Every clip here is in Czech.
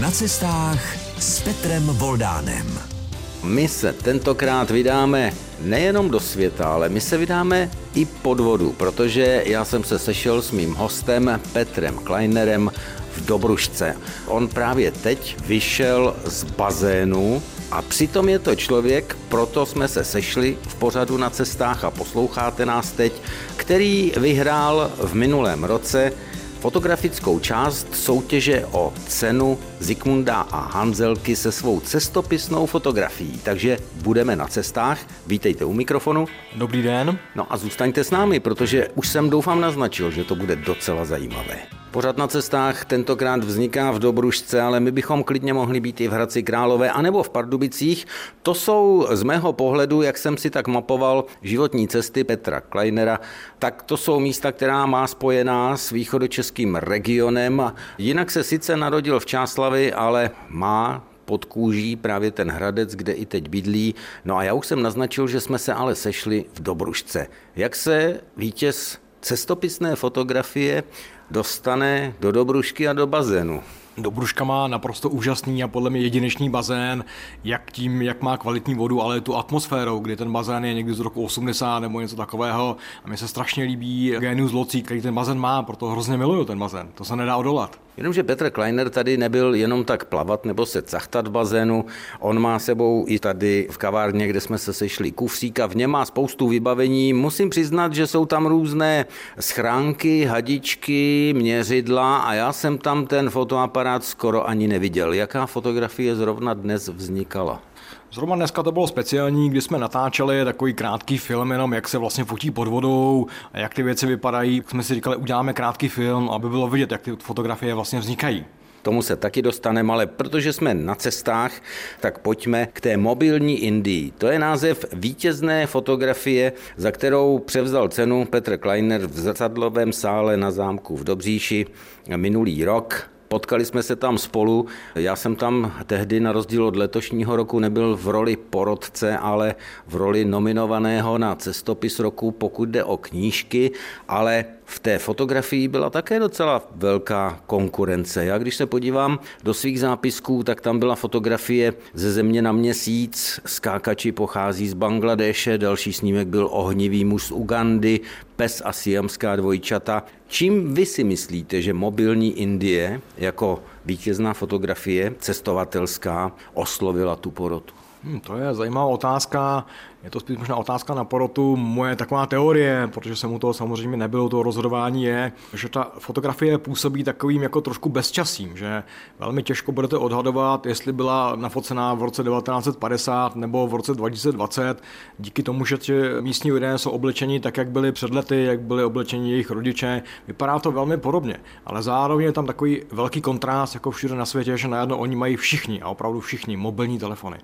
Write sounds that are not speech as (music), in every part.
Na cestách s Petrem Voldánem. My se tentokrát vydáme nejenom do světa, ale my se vydáme i pod vodu, protože já jsem se sešel s mým hostem Petrem Kleinerem v Dobrušce. On právě teď vyšel z bazénu a přitom je to člověk, proto jsme se sešli v pořadu na cestách a posloucháte nás teď, který vyhrál v minulém roce fotografickou část soutěže o cenu Zikmunda a Hanzelky se svou cestopisnou fotografií. Takže budeme na cestách. Vítejte u mikrofonu. Dobrý den. No a zůstaňte s námi, protože už jsem doufám naznačil, že to bude docela zajímavé. Pořad na cestách tentokrát vzniká v Dobrušce, ale my bychom klidně mohli být i v Hradci Králové anebo v Pardubicích. To jsou z mého pohledu, jak jsem si tak mapoval životní cesty Petra Kleinera, tak to jsou místa, která má spojená s východočeským regionem. Jinak se sice narodil v Čáslavi, ale má pod kůží právě ten Hradec, kde i teď bydlí. No a já už jsem naznačil, že jsme se ale sešli v Dobrušce. Jak se vítěz cestopisné fotografie dostane do Dobrušky a do bazénu. Dobruška má naprosto úžasný a podle mě jedinečný bazén, jak tím, jak má kvalitní vodu, ale tu atmosférou, kdy ten bazén je někdy z roku 80 nebo něco takového. A mi se strašně líbí genius locí, který ten bazén má, proto hrozně miluju ten bazén. To se nedá odolat. Jenomže Petr Kleiner tady nebyl jenom tak plavat nebo se cachtat v bazénu, on má sebou i tady v kavárně, kde jsme se sešli kufřík a v něm má spoustu vybavení. Musím přiznat, že jsou tam různé schránky, hadičky, měřidla a já jsem tam ten fotoaparát skoro ani neviděl. Jaká fotografie zrovna dnes vznikala? Zrovna dneska to bylo speciální, kdy jsme natáčeli takový krátký film, jenom jak se vlastně fotí pod vodou a jak ty věci vypadají. Jsme si říkali, uděláme krátký film, aby bylo vidět, jak ty fotografie vlastně vznikají. Tomu se taky dostaneme, ale protože jsme na cestách, tak pojďme k té mobilní Indii. To je název vítězné fotografie, za kterou převzal cenu Petr Kleiner v zrcadlovém sále na zámku v Dobříši minulý rok. Potkali jsme se tam spolu. Já jsem tam tehdy na rozdíl od letošního roku nebyl v roli porodce, ale v roli nominovaného na cestopis roku, pokud jde o knížky, ale v té fotografii byla také docela velká konkurence. Já když se podívám do svých zápisků, tak tam byla fotografie ze země na měsíc, skákači pochází z Bangladeše, další snímek byl ohnivý muž z Ugandy, pes a siamská dvojčata. Čím vy si myslíte, že mobilní Indie jako vítězná fotografie cestovatelská oslovila tu porotu? Hmm, to je zajímavá otázka. Je to spíš možná otázka na porotu. Moje taková teorie, protože jsem u toho samozřejmě nebyl, toho rozhodování je, že ta fotografie působí takovým jako trošku bezčasím, že velmi těžko budete odhadovat, jestli byla nafocená v roce 1950 nebo v roce 2020, díky tomu, že ti místní lidé jsou oblečeni tak, jak byli před lety, jak byli oblečeni jejich rodiče. Vypadá to velmi podobně, ale zároveň je tam takový velký kontrast, jako všude na světě, že najednou oni mají všichni, a opravdu všichni, mobilní telefony.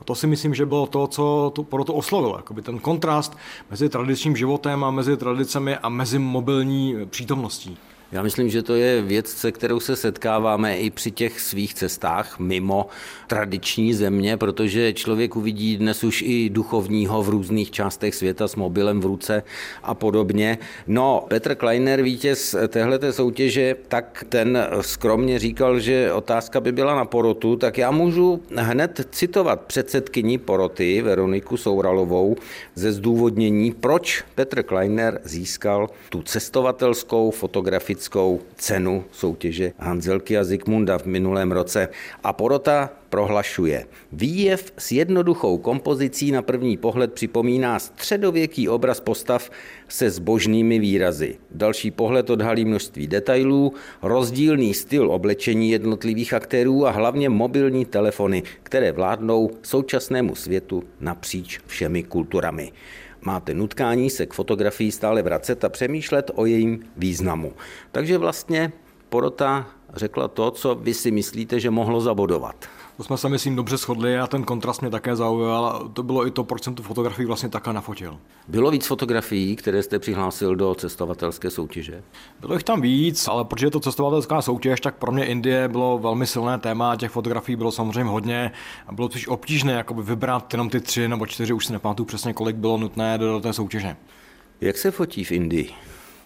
A to si myslím, že bylo to, co tu, pro to oslovilo. Jakoby ten kontrast mezi tradičním životem a mezi tradicemi a mezi mobilní přítomností. Já myslím, že to je věc, se kterou se setkáváme i při těch svých cestách mimo tradiční země, protože člověk uvidí dnes už i duchovního v různých částech světa s mobilem v ruce a podobně. No, Petr Kleiner, vítěz téhleté soutěže, tak ten skromně říkal, že otázka by byla na porotu, tak já můžu hned citovat předsedkyni poroty Veroniku Souralovou ze zdůvodnění, proč Petr Kleiner získal tu cestovatelskou fotografii fantastickou cenu soutěže Hanzelky a Zikmunda v minulém roce. A porota prohlašuje. Výjev s jednoduchou kompozicí na první pohled připomíná středověký obraz postav se zbožnými výrazy. Další pohled odhalí množství detailů, rozdílný styl oblečení jednotlivých aktérů a hlavně mobilní telefony, které vládnou současnému světu napříč všemi kulturami máte nutkání se k fotografii stále vracet a přemýšlet o jejím významu. Takže vlastně porota řekla to, co vy si myslíte, že mohlo zabodovat. To jsme se, myslím, dobře shodli a ten kontrast mě také zaujal. To bylo i to, proč jsem tu fotografii vlastně také nafotil. Bylo víc fotografií, které jste přihlásil do cestovatelské soutěže? Bylo jich tam víc, ale protože je to cestovatelská soutěž, tak pro mě Indie bylo velmi silné téma. Těch fotografií bylo samozřejmě hodně a bylo spíš obtížné jakoby vybrat jenom ty tři nebo čtyři, už si nepamatuju přesně, kolik bylo nutné do té soutěže. Jak se fotí v Indii?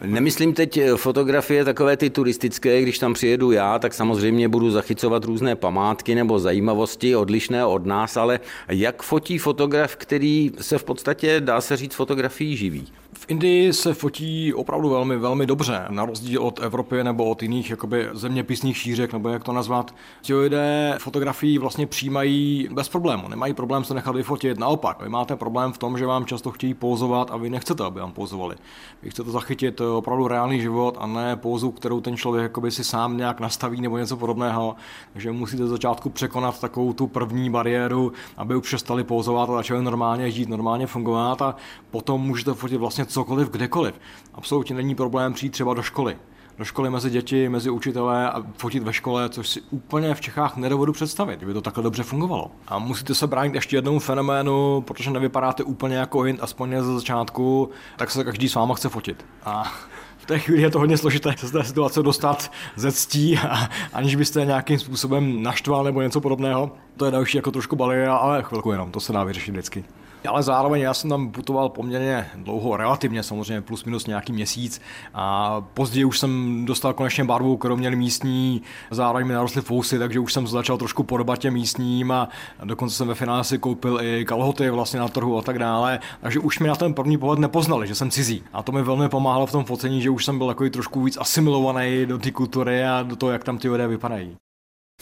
Nemyslím teď fotografie takové ty turistické, když tam přijedu já, tak samozřejmě budu zachycovat různé památky nebo zajímavosti odlišné od nás, ale jak fotí fotograf, který se v podstatě, dá se říct, fotografií živí? V Indii se fotí opravdu velmi, velmi dobře, na rozdíl od Evropy nebo od jiných jakoby, zeměpisných šířek, nebo jak to nazvat. Ti lidé fotografii vlastně přijímají bez problému, nemají problém se nechat vyfotit. Naopak, vy máte problém v tom, že vám často chtějí pouzovat a vy nechcete, aby vám pouzovali. Vy chcete zachytit opravdu reálný život a ne pouzu, kterou ten člověk jakoby, si sám nějak nastaví nebo něco podobného. Takže musíte začátku překonat takovou tu první bariéru, aby už přestali pouzovat a začali normálně žít, normálně fungovat a potom můžete fotit vlastně cokoliv, kdekoliv. Absolutně není problém přijít třeba do školy do školy mezi děti, mezi učitelé a fotit ve škole, což si úplně v Čechách nedovedu představit, kdyby to takhle dobře fungovalo. A musíte se bránit ještě jednomu fenoménu, protože nevypadáte úplně jako Hind, aspoň ze začátku, tak se každý s váma chce fotit. A v té chvíli je to hodně složité se z té situace dostat ze ctí, a, aniž byste nějakým způsobem naštval nebo něco podobného. To je další jako trošku bariéra, ale chvilku jenom, to se dá vyřešit vždycky ale zároveň já jsem tam putoval poměrně dlouho, relativně samozřejmě plus minus nějaký měsíc a později už jsem dostal konečně barvu, kterou měli místní, zároveň mi narostly fousy, takže už jsem začal trošku podobat těm místním a dokonce jsem ve finále si koupil i kalhoty vlastně na trhu a tak dále, takže už mi na ten první pohled nepoznali, že jsem cizí. A to mi velmi pomáhalo v tom focení, že už jsem byl takový trošku víc asimilovaný do té kultury a do toho, jak tam ty lidé vypadají.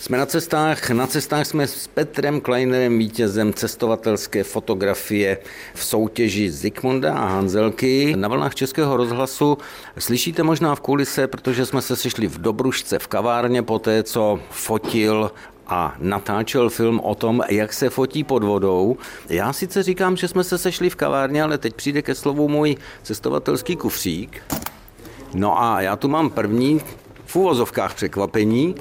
Jsme na cestách, na cestách jsme s Petrem Kleinerem, vítězem cestovatelské fotografie v soutěži Zikmunda a Hanzelky. Na vlnách Českého rozhlasu slyšíte možná v kulise, protože jsme se sešli v Dobrušce v kavárně po té, co fotil a natáčel film o tom, jak se fotí pod vodou. Já sice říkám, že jsme se sešli v kavárně, ale teď přijde ke slovu můj cestovatelský kufřík. No a já tu mám první v úvozovkách překvapení.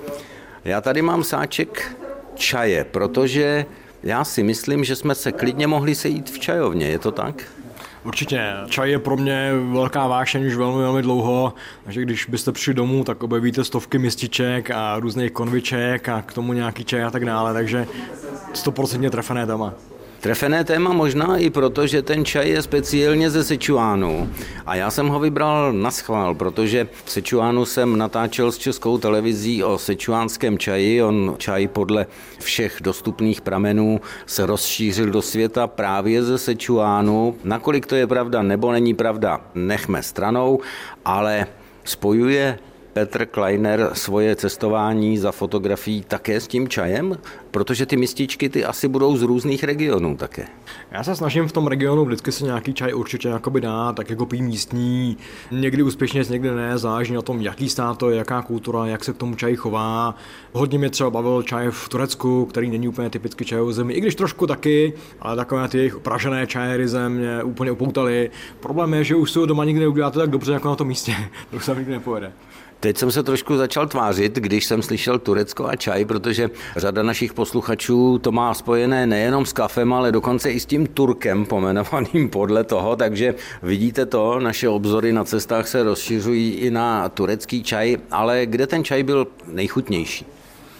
Já tady mám sáček čaje, protože já si myslím, že jsme se klidně mohli sejít v čajovně, je to tak? Určitě. Čaj je pro mě velká vášeň už velmi, velmi dlouho, takže když byste přišli domů, tak objevíte stovky mističek a různých konviček a k tomu nějaký čaj a tak dále, takže 100% trefené téma. Trefené téma možná i proto, že ten čaj je speciálně ze Sichuanu a já jsem ho vybral na schvál, protože v Sichuanu jsem natáčel s českou televizí o sichuánském čaji. On čaj podle všech dostupných pramenů se rozšířil do světa právě ze Sichuanu. Nakolik to je pravda nebo není pravda, nechme stranou, ale spojuje Petr Kleiner svoje cestování za fotografií také s tím čajem? Protože ty mističky ty asi budou z různých regionů také. Já se snažím v tom regionu vždycky si nějaký čaj určitě jakoby dát, tak jako pí místní. Někdy úspěšně, někdy ne, záleží na tom, jaký stát to je, jaká kultura, jak se k tomu čaji chová. Hodně mě třeba bavil čaj v Turecku, který není úplně typicky čajovou zemi, i když trošku taky, ale takové ty jejich pražené čaje ryze mě úplně upoutaly. Problém je, že už si ho doma nikdy neuděláte tak dobře, jako na tom místě. (laughs) to se nikdy nepojede. Teď jsem se trošku začal tvářit, když jsem slyšel Turecko a čaj, protože řada našich posluchačů to má spojené nejenom s kafem, ale dokonce i s tím Turkem pomenovaným podle toho, takže vidíte to, naše obzory na cestách se rozšiřují i na turecký čaj, ale kde ten čaj byl nejchutnější?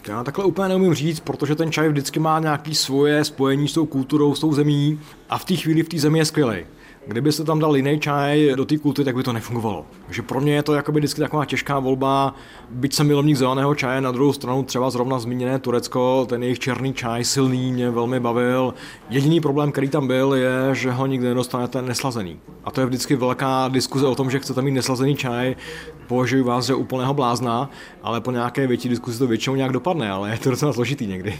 Já takhle úplně neumím říct, protože ten čaj vždycky má nějaký svoje spojení s tou kulturou, s tou zemí a v té chvíli v té zemi je skvělý. Kdyby se tam dal jiný čaj do té kulty, tak by to nefungovalo. Takže pro mě je to jakoby vždycky taková těžká volba, byť jsem milovník zeleného čaje, na druhou stranu třeba zrovna zmíněné Turecko, ten jejich černý čaj silný mě velmi bavil. Jediný problém, který tam byl, je, že ho nikdy nedostanete neslazený. A to je vždycky velká diskuze o tom, že chcete mít neslazený čaj, považuji vás za úplného blázna, ale po nějaké větší diskuzi to většinou nějak dopadne, ale je to docela složitý někdy.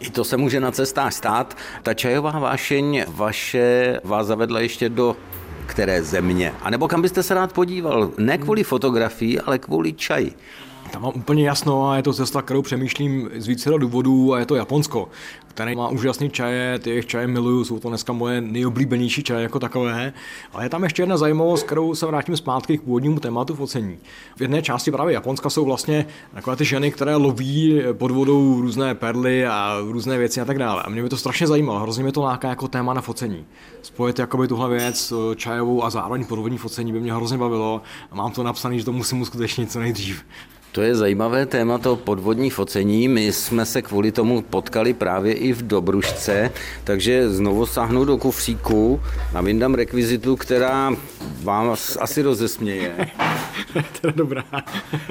I to se může na cestách stát. Ta čajová vášeň vaše vás zavedla ještě do které země? A nebo kam byste se rád podíval? Ne kvůli fotografii, ale kvůli čaji. Tam mám úplně jasno a je to cesta, kterou přemýšlím z více důvodů a je to Japonsko, které má úžasný čaje, ty jejich čaje miluju, jsou to dneska moje nejoblíbenější čaje jako takové. Ale je tam ještě jedna zajímavost, kterou se vrátím zpátky k původnímu tématu focení. V jedné části právě Japonska jsou vlastně takové ty ženy, které loví pod vodou různé perly a různé věci a tak dále. A mě by to strašně zajímalo, hrozně mě to láká jako téma na focení. Spojit jakoby tuhle věc čajovou a zároveň podvodní focení by mě hrozně bavilo a mám to napsané, že to musím uskutečnit co nejdřív. To je zajímavé téma, to podvodní focení. My jsme se kvůli tomu potkali právě i v Dobrušce, takže znovu sáhnu do kufříku a vyndám rekvizitu, která vám asi rozesměje. (laughs) to je dobrá.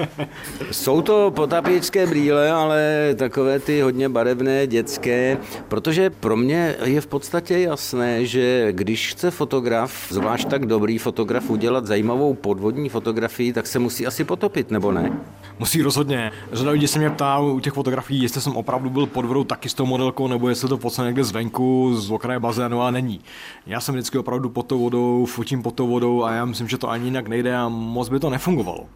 (laughs) Jsou to potápěčské brýle, ale takové ty hodně barevné, dětské, protože pro mě je v podstatě jasné, že když chce fotograf, zvlášť tak dobrý fotograf, udělat zajímavou podvodní fotografii, tak se musí asi potopit, nebo ne? Musí rozhodně. Řada lidí se mě ptá u těch fotografií, jestli jsem opravdu byl pod vodou taky s tou modelkou, nebo jestli to focen někde zvenku, z okraje bazénu a není. Já jsem vždycky opravdu pod tou vodou, fotím pod tou vodou a já myslím, že to ani jinak nejde a moc by to nefungovalo.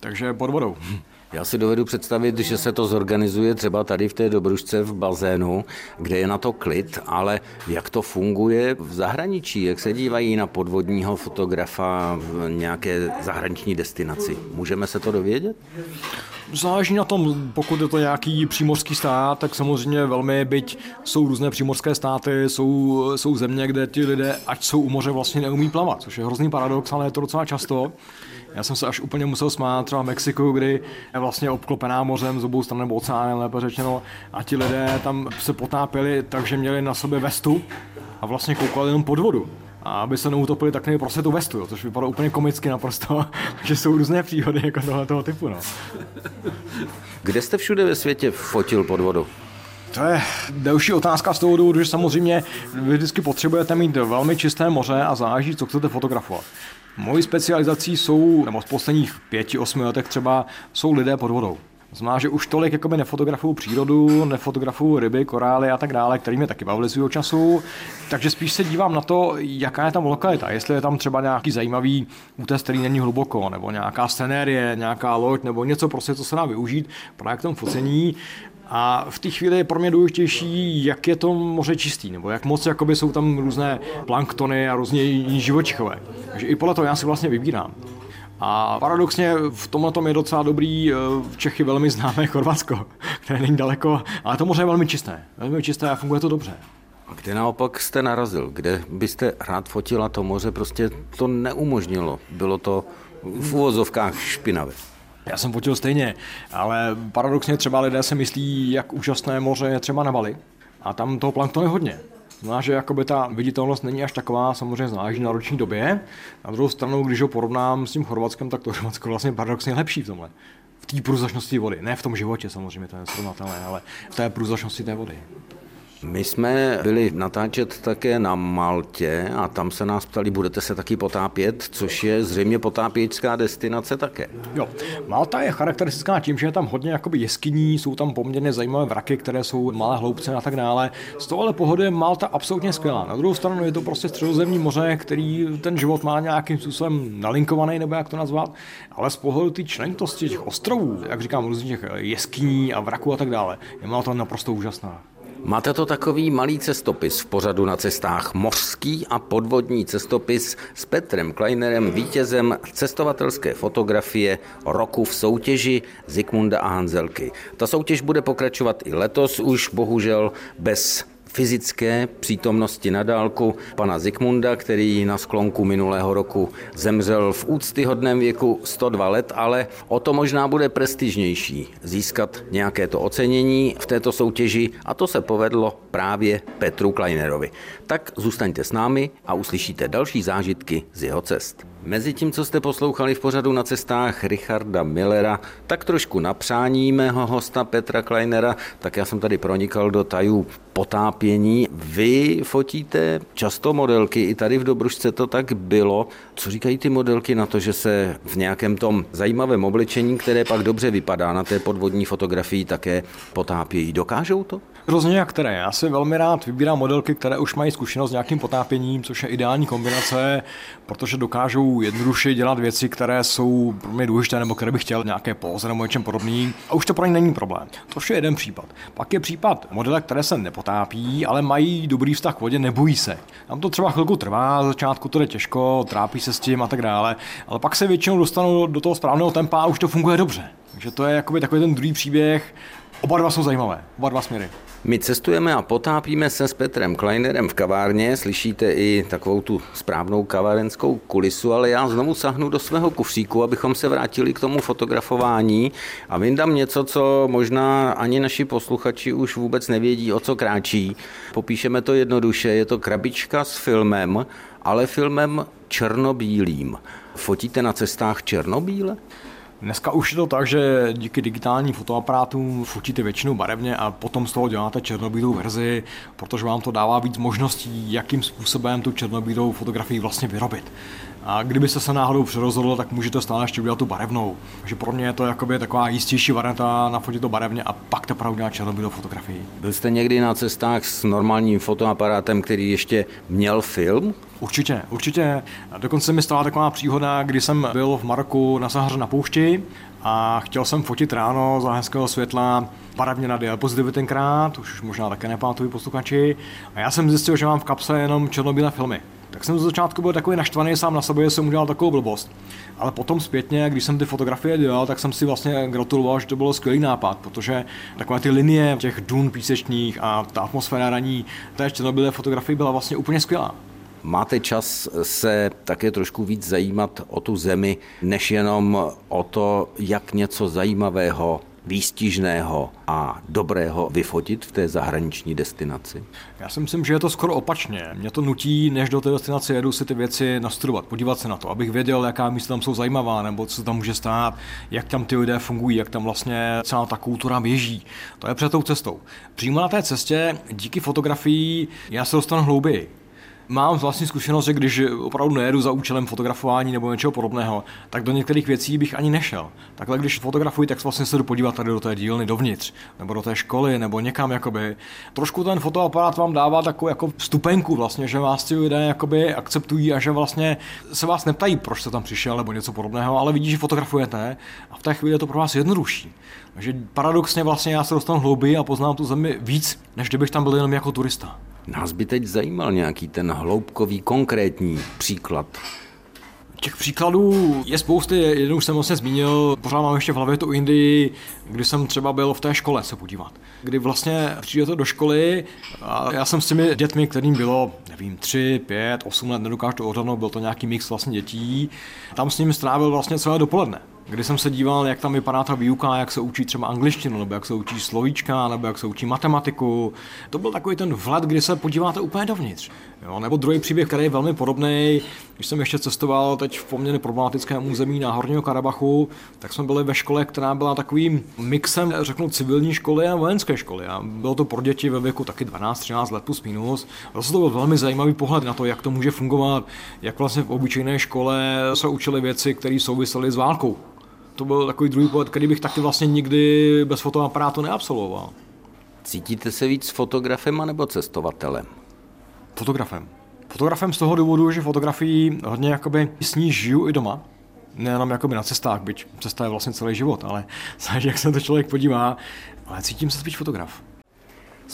Takže pod vodou. (laughs) Já si dovedu představit, že se to zorganizuje třeba tady v té Dobrušce v bazénu, kde je na to klid, ale jak to funguje v zahraničí, jak se dívají na podvodního fotografa v nějaké zahraniční destinaci. Můžeme se to dovědět? Záleží na tom, pokud je to nějaký přímořský stát, tak samozřejmě velmi, byť jsou různé přímořské státy, jsou, jsou země, kde ti lidé, ať jsou u moře, vlastně neumí plavat, což je hrozný paradox, ale je to docela často. Já jsem se až úplně musel smát třeba v Mexiku, kdy je vlastně obklopená mořem z obou stran nebo oceánem, lépe řečeno, a ti lidé tam se potápěli, takže měli na sobě vestu a vlastně koukali jenom pod vodu. A aby se neutopili, tak měli prostě tu vestu, jo, což vypadá úplně komicky naprosto, (laughs) že jsou různé příhody jako tohle toho typu. No. Kde jste všude ve světě fotil pod vodu? To je delší otázka z toho důvodu, že samozřejmě vy vždycky potřebujete mít velmi čisté moře a záleží, co chcete fotografovat. Mojí specializací jsou, nebo z posledních pěti, osmi letech třeba, jsou lidé pod vodou. Znamená, že už tolik jakoby nefotografuju přírodu, nefotografuju ryby, korály a tak dále, který mě taky bavili svého času. Takže spíš se dívám na to, jaká je tam lokalita. Jestli je tam třeba nějaký zajímavý útes, který není hluboko, nebo nějaká scenérie, nějaká loď, nebo něco prostě, co se dá využít právě k tomu focení. A v té chvíli je pro mě důležitější, jak je to moře čistý, nebo jak moc jakoby jsou tam různé planktony a různě jiní živočichové. Takže i podle toho já si vlastně vybírám. A paradoxně v tomhle tom je docela dobrý, eh, v Čechy velmi známé (laughs) Chorvatsko, které není daleko, ale to moře je velmi čisté. Velmi čisté a funguje to dobře. A kde naopak jste narazil? Kde byste rád fotila to moře? Prostě to neumožnilo. Bylo to v úvozovkách špinavé. Já jsem fotil stejně, ale paradoxně třeba lidé se myslí, jak úžasné moře je třeba na Bali. A tam toho planktonu je hodně. Znamená, že jakoby ta viditelnost není až taková, samozřejmě záleží na roční době. Na druhou stranu, když ho porovnám s tím Chorvatskem, tak to Chorvatsko vlastně paradoxně lepší v tomhle. V té průzračnosti vody. Ne v tom životě samozřejmě, to je srovnatelné, ale v té průzračnosti té vody. My jsme byli natáčet také na Maltě a tam se nás ptali, budete se taky potápět, což je zřejmě potápěčská destinace také. Jo, Malta je charakteristická tím, že je tam hodně jakoby jeskyní, jsou tam poměrně zajímavé vraky, které jsou malé hloubce a tak dále. Z tohohle pohody je Malta absolutně skvělá. Na druhou stranu je to prostě středozemní moře, který ten život má nějakým způsobem nalinkovaný, nebo jak to nazvat, ale z pohledu té členitosti těch ostrovů, jak říkám, různých jeskyní a vraků a tak dále, je Malta naprosto úžasná. Máte to takový malý cestopis v pořadu na cestách mořský a podvodní cestopis s Petrem Kleinerem, vítězem cestovatelské fotografie roku v soutěži Zikmunda a Hanzelky. Ta soutěž bude pokračovat i letos, už bohužel bez fyzické přítomnosti na dálku pana Zikmunda, který na sklonku minulého roku zemřel v úctyhodném věku 102 let, ale o to možná bude prestižnější získat nějaké to ocenění v této soutěži a to se povedlo právě Petru Kleinerovi. Tak zůstaňte s námi a uslyšíte další zážitky z jeho cest. Mezi tím, co jste poslouchali v pořadu na cestách Richarda Millera, tak trošku na přání mého hosta Petra Kleinera, tak já jsem tady pronikal do tajů potápění. Vy fotíte často modelky, i tady v Dobrušce to tak bylo. Co říkají ty modelky na to, že se v nějakém tom zajímavém oblečení, které pak dobře vypadá na té podvodní fotografii, také potápějí? Dokážou to? Různě jak které. Já si velmi rád vybírám modelky, které už mají zkušenost s nějakým potápěním, což je ideální kombinace, protože dokážou jednoduše dělat věci, které jsou pro mě důležité, nebo které bych chtěl nějaké póze nebo něčem podobným. A už to pro ně není problém. To je jeden případ. Pak je případ modelek, které se nepotápí, ale mají dobrý vztah k vodě, nebojí se. Tam to třeba chvilku trvá, z začátku to jde těžko, trápí se s tím a tak dále, ale pak se většinou dostanou do toho správného tempa a už to funguje dobře. Takže to je jakoby takový ten druhý příběh, Oba dva jsou zajímavé, oba dva směry. My cestujeme a potápíme se s Petrem Kleinerem v kavárně, slyšíte i takovou tu správnou kavárenskou kulisu, ale já znovu sahnu do svého kufříku, abychom se vrátili k tomu fotografování a vyndám něco, co možná ani naši posluchači už vůbec nevědí, o co kráčí. Popíšeme to jednoduše, je to krabička s filmem, ale filmem černobílým. Fotíte na cestách černobíle? Dneska už je to tak, že díky digitálním fotoaparátům fotíte většinou barevně a potom z toho děláte černobílou verzi, protože vám to dává víc možností, jakým způsobem tu černobílou fotografii vlastně vyrobit. A kdyby se náhodou přerozhodl, tak můžete stále ještě udělat tu barevnou. Takže pro mě je to jakoby taková jistější varianta nafotit to barevně a pak teprve udělat černobílou fotografii. Byl jste někdy na cestách s normálním fotoaparátem, který ještě měl film? Určitě, určitě. Dokonce mi stala taková příhoda, kdy jsem byl v Maroku na Sahaře na poušti a chtěl jsem fotit ráno za hezkého světla barevně na diapozitivy tenkrát, už možná také nepamatuju posluchači. A já jsem zjistil, že mám v kapse jenom černobílé filmy. Tak jsem z začátku byl takový naštvaný sám na sebe, že jsem udělal takovou blbost. Ale potom zpětně, když jsem ty fotografie dělal, tak jsem si vlastně gratuloval, že to bylo skvělý nápad, protože takové ty linie těch dun písečních a ta atmosféra raní té černobílé fotografii byla vlastně úplně skvělá. Máte čas se také trošku víc zajímat o tu zemi, než jenom o to, jak něco zajímavého výstižného a dobrého vyfotit v té zahraniční destinaci? Já si myslím, že je to skoro opačně. Mě to nutí, než do té destinace jedu, si ty věci nastudovat, podívat se na to, abych věděl, jaká místa tam jsou zajímavá, nebo co tam může stát, jak tam ty lidé fungují, jak tam vlastně celá ta kultura běží. To je před tou cestou. Přímo na té cestě, díky fotografii, já se dostanu hlouběji. Mám vlastní zkušenost, že když opravdu nejedu za účelem fotografování nebo něčeho podobného, tak do některých věcí bych ani nešel. Takhle, když fotografuji, tak vlastně se jdu podívat tady do té dílny dovnitř, nebo do té školy, nebo někam jakoby. Trošku ten fotoaparát vám dává takovou jako stupenku vlastně, že vás ty lidé jakoby akceptují a že vlastně se vás neptají, proč jste tam přišel nebo něco podobného, ale vidí, že fotografujete a v té chvíli je to pro vás jednodušší. Takže paradoxně vlastně já se dostanu hlouběji a poznám tu zemi víc, než kdybych tam byl jenom jako turista. Nás by teď zajímal nějaký ten hloubkový, konkrétní příklad. Těch příkladů je spousty, jeden už jsem vlastně zmínil, pořád mám ještě v hlavě tu Indii, kdy jsem třeba byl v té škole se podívat. Kdy vlastně přijdete do školy a já jsem s těmi dětmi, kterým bylo, nevím, 3, 5, 8 let, nedokážu to odhadnout, byl to nějaký mix vlastně dětí, tam s nimi strávil vlastně celé dopoledne kdy jsem se díval, jak tam vypadá ta výuka, jak se učí třeba angličtinu, nebo jak se učí slovíčka, nebo jak se učí matematiku. To byl takový ten vhled, kdy se podíváte úplně dovnitř. Jo, nebo druhý příběh, který je velmi podobný, když jsem ještě cestoval teď v poměrně problematickém území na Horního Karabachu, tak jsme byli ve škole, která byla takovým mixem, řeknu, civilní školy a vojenské školy. A bylo to pro děti ve věku taky 12-13 let plus minus. Zase to byl velmi zajímavý pohled na to, jak to může fungovat, jak vlastně v obyčejné škole se učili věci, které souvisely s válkou to byl takový druhý pohled, který bych taky vlastně nikdy bez fotoaparátu neabsolvoval. Cítíte se víc fotografem nebo cestovatelem? Fotografem. Fotografem z toho důvodu, že fotografii hodně jakoby s ní žiju i doma. Nejenom jakoby na cestách, byť cesta je vlastně celý život, ale záleží, (laughs) jak se to člověk podívá, ale cítím se spíš fotograf.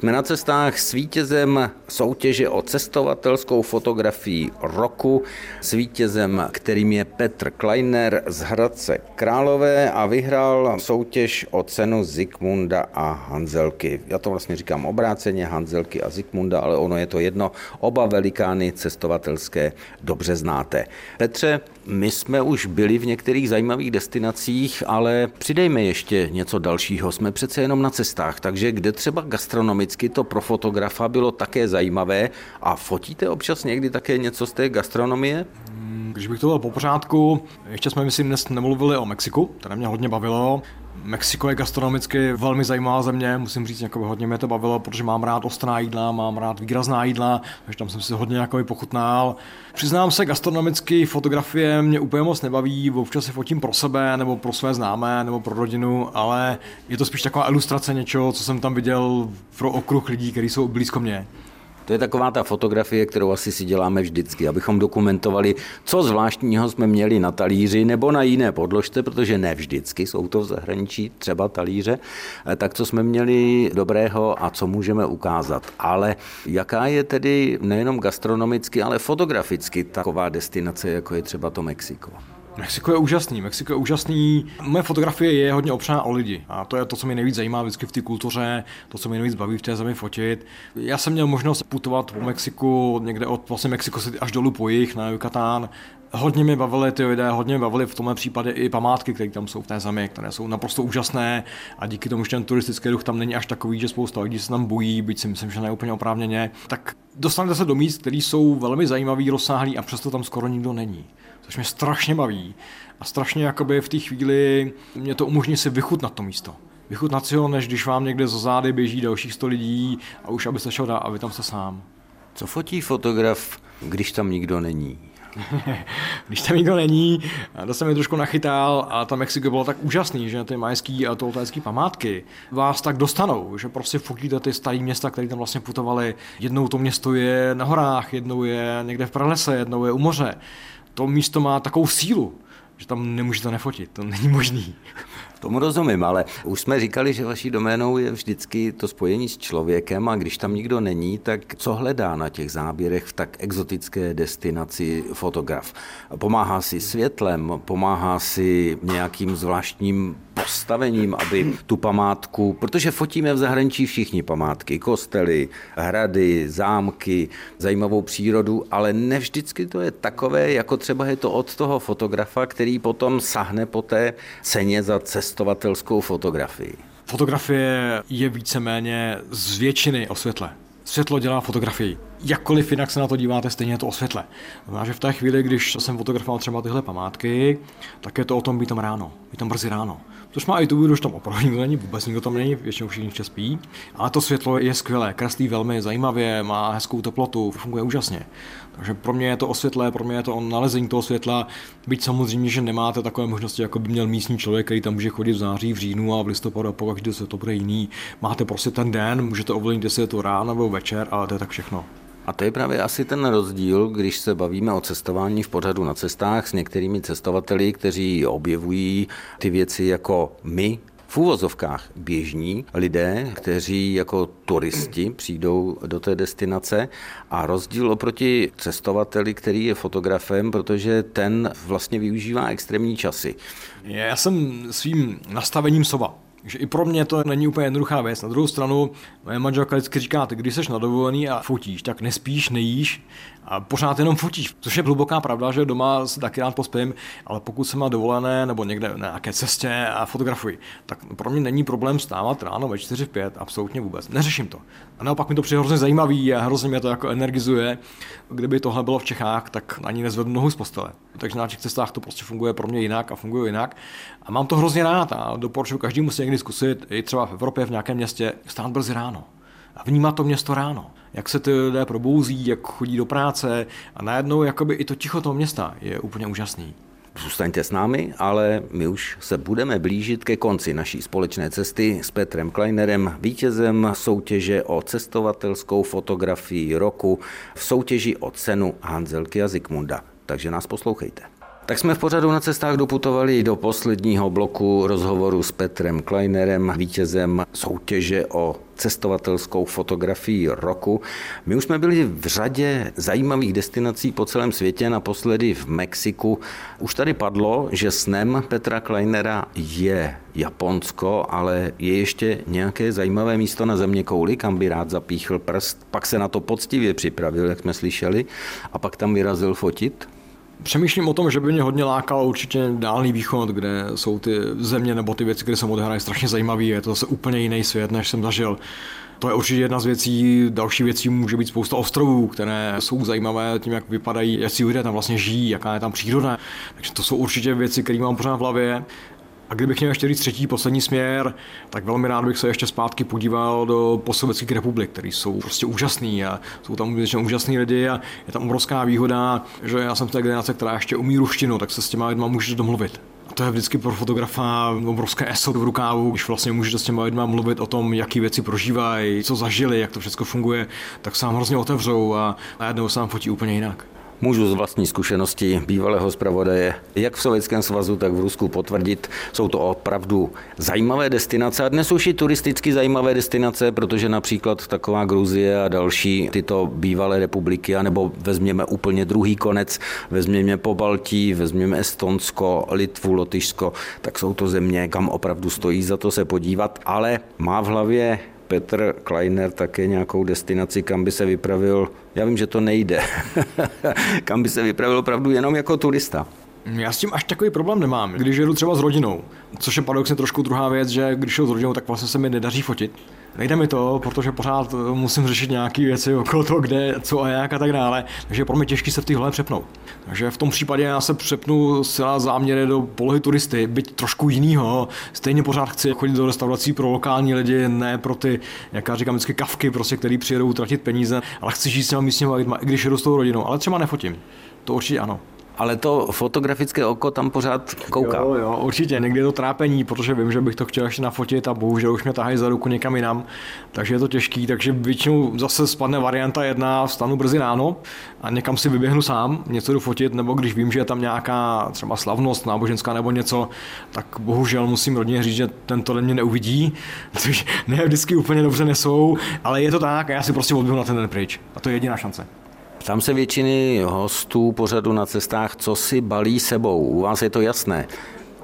Jsme na cestách s vítězem soutěže o cestovatelskou fotografii roku, s vítězem, kterým je Petr Kleiner z Hradce Králové a vyhrál soutěž o cenu Zikmunda a Hanzelky. Já to vlastně říkám obráceně, Hanzelky a Zikmunda, ale ono je to jedno. Oba velikány cestovatelské dobře znáte. Petře, my jsme už byli v některých zajímavých destinacích, ale přidejme ještě něco dalšího. Jsme přece jenom na cestách, takže kde třeba gastronomicky to pro fotografa bylo také zajímavé a fotíte občas někdy také něco z té gastronomie? Když bych to byl po pořádku, ještě jsme, myslím, dnes nemluvili o Mexiku, které mě hodně bavilo. Mexiko je gastronomicky velmi zajímavá země, musím říct, jako hodně mě to bavilo, protože mám rád ostrá jídla, mám rád výrazná jídla, takže tam jsem si hodně jako pochutnal. Přiznám se, gastronomicky fotografie mě úplně moc nebaví, občas si fotím pro sebe, nebo pro své známé, nebo pro rodinu, ale je to spíš taková ilustrace něčeho, co jsem tam viděl pro okruh lidí, kteří jsou blízko mě. To je taková ta fotografie, kterou asi si děláme vždycky, abychom dokumentovali, co zvláštního jsme měli na talíři nebo na jiné podložce, protože ne vždycky jsou to v zahraničí třeba talíře, eh, tak co jsme měli dobrého a co můžeme ukázat. Ale jaká je tedy nejenom gastronomicky, ale fotograficky taková destinace, jako je třeba to Mexiko? Mexiko je úžasný, Mexiko je úžasný. Moje fotografie je hodně opřená o lidi a to je to, co mě nejvíc zajímá vždycky v té kultuře, to, co mě nejvíc baví v té zemi fotit. Já jsem měl možnost putovat po Mexiku, někde od vlastně Mexico City až dolů po jich na Yucatán. Hodně mě bavily ty lidé, hodně mě bavily v tomhle případě i památky, které tam jsou v té zemi, které jsou naprosto úžasné a díky tomu, že ten turistický ruch tam není až takový, že spousta lidí se tam bojí, byť si myslím, že ne úplně oprávněně, tak dostanete se do míst, které jsou velmi zajímavý, rozsáhlý a přesto tam skoro nikdo není což mě strašně baví. A strašně jakoby v té chvíli mě to umožní si vychutnat to místo. Vychutnat si ho, než když vám někde za zády běží dalších 100 lidí a už abyste šel dál a vy tam jste sám. Co fotí fotograf, když tam nikdo není? (laughs) když tam nikdo není, to se mi trošku nachytal a ta Mexiko bylo tak úžasný, že ty majský a toltécký památky vás tak dostanou, že prostě fotíte ty staré města, které tam vlastně putovali. Jednou to město je na horách, jednou je někde v pralese, jednou je u moře to místo má takovou sílu, že tam nemůžete nefotit, to není možný. Tomu rozumím, ale už jsme říkali, že vaší doménou je vždycky to spojení s člověkem a když tam nikdo není, tak co hledá na těch záběrech v tak exotické destinaci fotograf? Pomáhá si světlem, pomáhá si nějakým zvláštním postavením, aby tu památku, protože fotíme v zahraničí všichni památky, kostely, hrady, zámky, zajímavou přírodu, ale ne vždycky to je takové, jako třeba je to od toho fotografa, který potom sahne po té ceně za cestovatelskou fotografii. Fotografie je víceméně z většiny o světle. Světlo dělá fotografii. Jakkoliv jinak se na to díváte, stejně je to o světle. Znamená, že v té chvíli, když jsem fotografoval třeba tyhle památky, tak je to o tom být tam ráno, být tam brzy ráno. Což má i tu že tam opravdu nikdo není, vůbec nikdo tam není, většinou všichni ještě spí. Ale to světlo je skvělé, kreslí velmi zajímavě, má hezkou teplotu, funguje úžasně. Takže pro mě je to osvětlé, pro mě je to nalezení toho světla, byť samozřejmě, že nemáte takové možnosti, jako by měl místní člověk, který tam může chodit v září, v říjnu a v listopadu a pokud se to bude jiný. Máte prostě ten den, můžete ovlivnit, jestli je to ráno nebo večer, ale to je tak všechno. A to je právě asi ten rozdíl, když se bavíme o cestování v pořadu na cestách s některými cestovateli, kteří objevují ty věci jako my, v úvozovkách běžní lidé, kteří jako turisti přijdou do té destinace a rozdíl oproti cestovateli, který je fotografem, protože ten vlastně využívá extrémní časy. Já jsem svým nastavením sova. Takže i pro mě to není úplně jednoduchá věc. Na druhou stranu, moje manželka vždycky říká, ty když jsi na dovolený a fotíš, tak nespíš, nejíš a pořád jenom fotíš. Což je hluboká pravda, že doma si taky rád pospím, ale pokud jsem na dovolené nebo někde na nějaké cestě a fotografuji, tak pro mě není problém stávat ráno ve 4 5, absolutně vůbec. Neřeším to. A naopak mi to přijde hrozně zajímavý a hrozně mě to jako energizuje. Kdyby tohle bylo v Čechách, tak ani nezvednu nohu z postele. Takže na těch cestách to prostě funguje pro mě jinak a funguje jinak. A mám to hrozně rád a doporučuji každému si někdy zkusit, i třeba v Evropě v nějakém městě, stát brzy ráno a vnímat to město ráno. Jak se ty lidé probouzí, jak chodí do práce a najednou jakoby i to ticho toho města je úplně úžasný. Zůstaňte s námi, ale my už se budeme blížit ke konci naší společné cesty s Petrem Kleinerem, vítězem soutěže o cestovatelskou fotografii roku v soutěži o cenu Hanzelky a Zikmunda. Takže nás poslouchejte. Tak jsme v pořadu na cestách doputovali do posledního bloku rozhovoru s Petrem Kleinerem, vítězem soutěže o cestovatelskou fotografii roku. My už jsme byli v řadě zajímavých destinací po celém světě, naposledy v Mexiku. Už tady padlo, že snem Petra Kleinera je Japonsko, ale je ještě nějaké zajímavé místo na země kouli, kam by rád zapíchl prst. Pak se na to poctivě připravil, jak jsme slyšeli, a pak tam vyrazil fotit. Přemýšlím o tom, že by mě hodně lákal určitě dálný východ, kde jsou ty země nebo ty věci, které se odehrají strašně zajímavé. Je to zase úplně jiný svět, než jsem zažil. To je určitě jedna z věcí. Další věcí může být spousta ostrovů, které jsou zajímavé tím, jak vypadají, jak si lidé tam vlastně žijí, jaká je tam příroda. Takže to jsou určitě věci, které mám pořád v hlavě. A kdybych měl ještě říct třetí, poslední směr, tak velmi rád bych se ještě zpátky podíval do postsovětských republik, které jsou prostě úžasný a jsou tam většinou úžasný lidi a je tam obrovská výhoda, že já jsem z té generace, která ještě umí ruštinu, tak se s těma lidma můžeš domluvit. A to je vždycky pro fotografa obrovské eso v rukávu, když vlastně můžete s těma lidma mluvit o tom, jaký věci prožívají, co zažili, jak to všechno funguje, tak se vám hrozně otevřou a najednou se vám fotí úplně jinak. Můžu z vlastní zkušenosti bývalého zpravodaje, jak v Sovětském svazu, tak v Rusku potvrdit. Jsou to opravdu zajímavé destinace a dnes už i turisticky zajímavé destinace, protože například taková Gruzie a další tyto bývalé republiky, anebo vezměme úplně druhý konec, vezměme po Baltí, vezměme Estonsko, Litvu, Lotyšsko, tak jsou to země, kam opravdu stojí za to se podívat, ale má v hlavě Petr Kleiner také nějakou destinaci, kam by se vypravil, já vím, že to nejde, (laughs) kam by se vypravil opravdu jenom jako turista. Já s tím až takový problém nemám, když jedu třeba s rodinou, což je paradoxně trošku druhá věc, že když jedu s rodinou, tak vlastně se mi nedaří fotit. Nejde mi to, protože pořád musím řešit nějaké věci okolo toho, kde, co a jak a tak dále, takže je pro mě těžké se v téhle přepnout. Takže v tom případě já se přepnu zcela záměry do polohy turisty, byť trošku jinýho. Stejně pořád chci chodit do restaurací pro lokální lidi, ne pro ty, jak já říkám vždycky, kavky, prostě, který přijedou utratit peníze, ale chci žít s těma místními lidmi, i když jedu s tou rodinou, ale třeba nefotím. To určitě ano ale to fotografické oko tam pořád kouká. Jo, jo, určitě, někdy je to trápení, protože vím, že bych to chtěl ještě nafotit a bohužel už mě tahají za ruku někam jinam, takže je to těžký, takže většinou zase spadne varianta jedna, vstanu brzy ráno a někam si vyběhnu sám, něco jdu fotit, nebo když vím, že je tam nějaká třeba slavnost náboženská nebo něco, tak bohužel musím rodině říct, že tento den mě neuvidí, (laughs) což ne vždycky úplně dobře nesou, ale je to tak a já si prostě odběhu na ten den pryč. A to je jediná šance. Tam se většiny hostů pořadu na cestách, co si balí sebou. U vás je to jasné.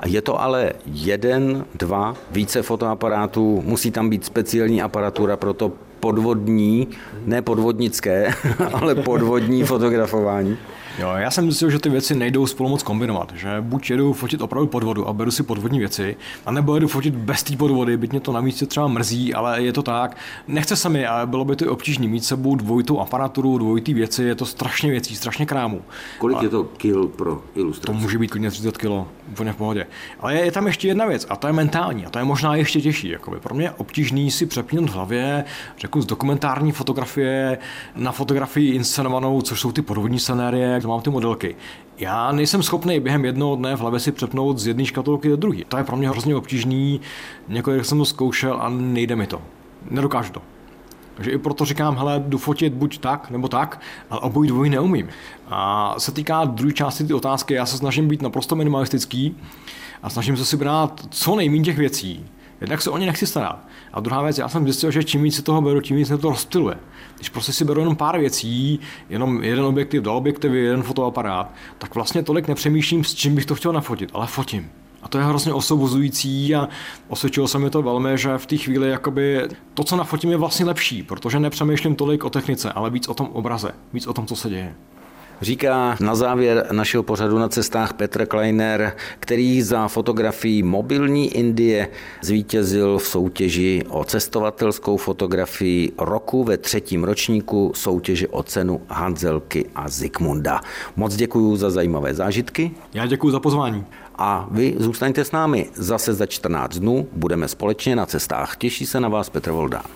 Je to ale jeden, dva, více fotoaparátů, musí tam být speciální aparatura pro to podvodní, ne podvodnické, (laughs) ale podvodní fotografování. Jo, já jsem myslel, že ty věci nejdou spolu moc kombinovat, že buď jedu fotit opravdu podvodu a beru si podvodní věci, anebo jedu fotit bez té podvody, byť mě to na místě třeba mrzí, ale je to tak. Nechce se mi, ale bylo by to obtížné mít sebou dvojitou aparaturu, dvojitý věci, je to strašně věcí, strašně krámů. Kolik a je to kil pro ilustraci? To může být klidně 30 kg, úplně v pohodě. Ale je, tam ještě jedna věc, a to je mentální, a to je možná ještě těžší. Jakoby. Pro mě obtížný si přepnout v hlavě, řeknu, z dokumentární fotografie na fotografii inscenovanou, což jsou ty podvodní scenérie, mám ty modelky. Já nejsem schopný během jednoho dne v hlavě si přepnout z jedné škatulky do druhé. To je pro mě hrozně obtížný. Několik jsem to zkoušel a nejde mi to. Nedokážu to. Takže i proto říkám, hele, jdu fotit buď tak, nebo tak, ale obojí dvojí neumím. A se týká druhé části ty otázky, já se snažím být naprosto minimalistický a snažím se si brát co nejméně těch věcí, Jednak se o ně nechci starat. A druhá věc, já jsem zjistil, že čím víc se toho beru, tím víc se to rozptiluje. Když prostě si beru jenom pár věcí, jenom jeden objektiv, dva objektivy, jeden fotoaparát, tak vlastně tolik nepřemýšlím, s čím bych to chtěl nafotit, ale fotím. A to je hrozně osobozující a osvědčilo se mi to velmi, že v té chvíli jakoby to, co nafotím, je vlastně lepší, protože nepřemýšlím tolik o technice, ale víc o tom obraze, víc o tom, co se děje. Říká na závěr našeho pořadu na cestách Petr Kleiner, který za fotografii Mobilní Indie zvítězil v soutěži o cestovatelskou fotografii roku ve třetím ročníku soutěže o cenu Hanzelky a Zikmunda. Moc děkuji za zajímavé zážitky. Já děkuji za pozvání. A vy zůstaňte s námi. Zase za 14 dnů budeme společně na cestách. Těší se na vás Petr Voldán.